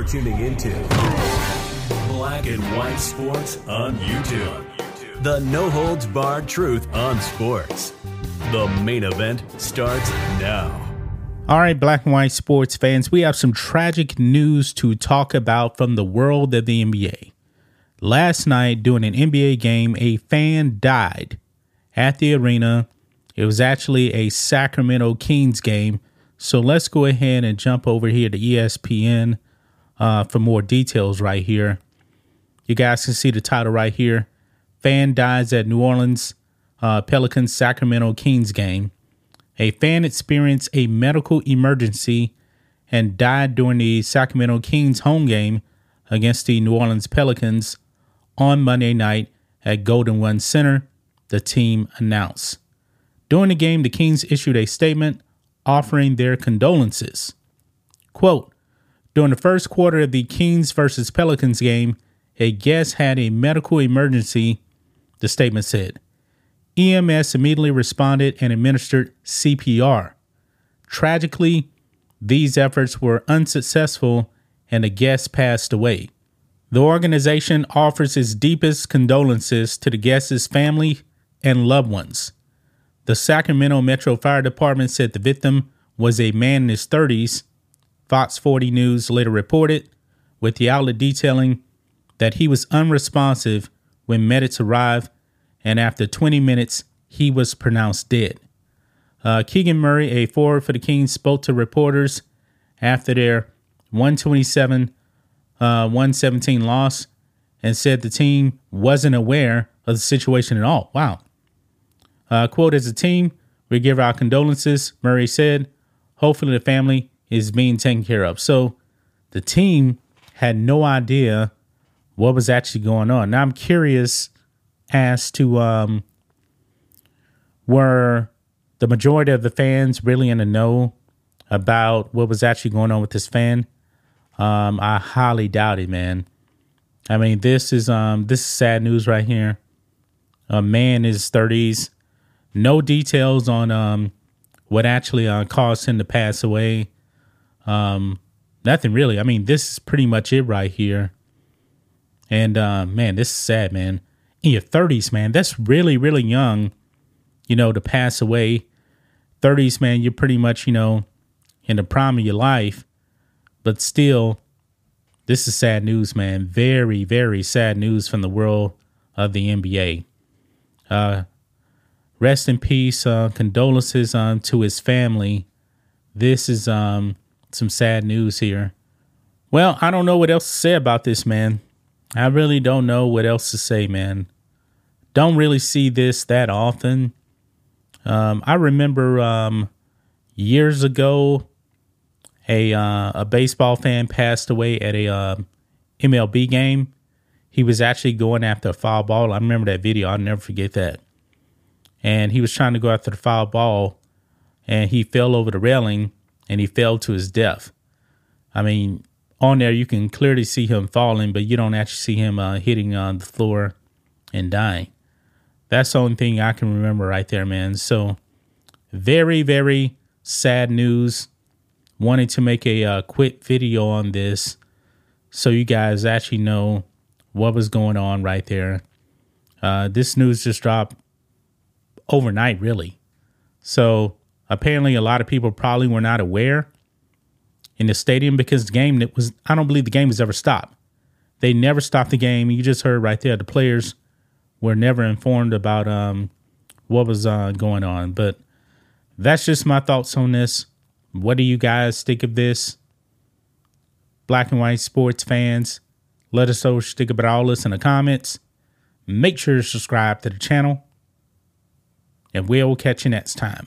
You're tuning into Black and White Sports on YouTube. The no holds barred truth on sports. The main event starts now. All right, Black and White Sports fans, we have some tragic news to talk about from the world of the NBA. Last night, during an NBA game, a fan died at the arena. It was actually a Sacramento Kings game. So let's go ahead and jump over here to ESPN uh, for more details right here. You guys can see the title right here Fan dies at New Orleans uh, Pelicans Sacramento Kings game. A fan experienced a medical emergency and died during the Sacramento Kings home game against the New Orleans Pelicans on Monday night at Golden One Center, the team announced. During the game, the Kings issued a statement offering their condolences. Quote, during the first quarter of the Kings versus Pelicans game, a guest had a medical emergency, the statement said. EMS immediately responded and administered CPR. Tragically, these efforts were unsuccessful and the guest passed away. The organization offers its deepest condolences to the guest's family and loved ones. The Sacramento Metro Fire Department said the victim was a man in his 30s. Fox 40 News later reported, with the outlet detailing that he was unresponsive when medics arrived, and after 20 minutes, he was pronounced dead. Uh, Keegan Murray, a forward for the Kings, spoke to reporters after their 127 uh, 117 loss and said the team wasn't aware of the situation at all. Wow. Uh, quote, as a team, we give our condolences, Murray said. Hopefully the family is being taken care of. So the team had no idea what was actually going on. Now I'm curious as to um, were the majority of the fans really in the know about what was actually going on with this fan? Um, I highly doubt it, man. I mean, this is um this is sad news right here. A man in his thirties, no details on um what actually uh, caused him to pass away. Um, nothing really. I mean, this is pretty much it right here. And uh, man, this is sad, man. In your thirties, man, that's really really young. You know, to pass away. Thirties, man, you're pretty much you know in the prime of your life but still, this is sad news, man. Very, very sad news from the world of the NBA. Uh, rest in peace. Uh, condolences um, to his family. This is um, some sad news here. Well, I don't know what else to say about this, man. I really don't know what else to say, man. Don't really see this that often. Um, I remember um, years ago, a uh, a baseball fan passed away at a uh, MLB game. He was actually going after a foul ball. I remember that video. I'll never forget that. And he was trying to go after the foul ball, and he fell over the railing, and he fell to his death. I mean, on there you can clearly see him falling, but you don't actually see him uh, hitting on the floor and dying. That's the only thing I can remember right there, man. So, very, very sad news wanted to make a uh, quick video on this so you guys actually know what was going on right there. Uh, this news just dropped overnight, really. So apparently, a lot of people probably were not aware in the stadium because the game that was I don't believe the game was ever stopped. They never stopped the game. You just heard right there the players were never informed about um, what was uh, going on. But that's just my thoughts on this. What do you guys think of this? Black and white sports fans, let us know what you think about all this in the comments. Make sure to subscribe to the channel, and we'll catch you next time.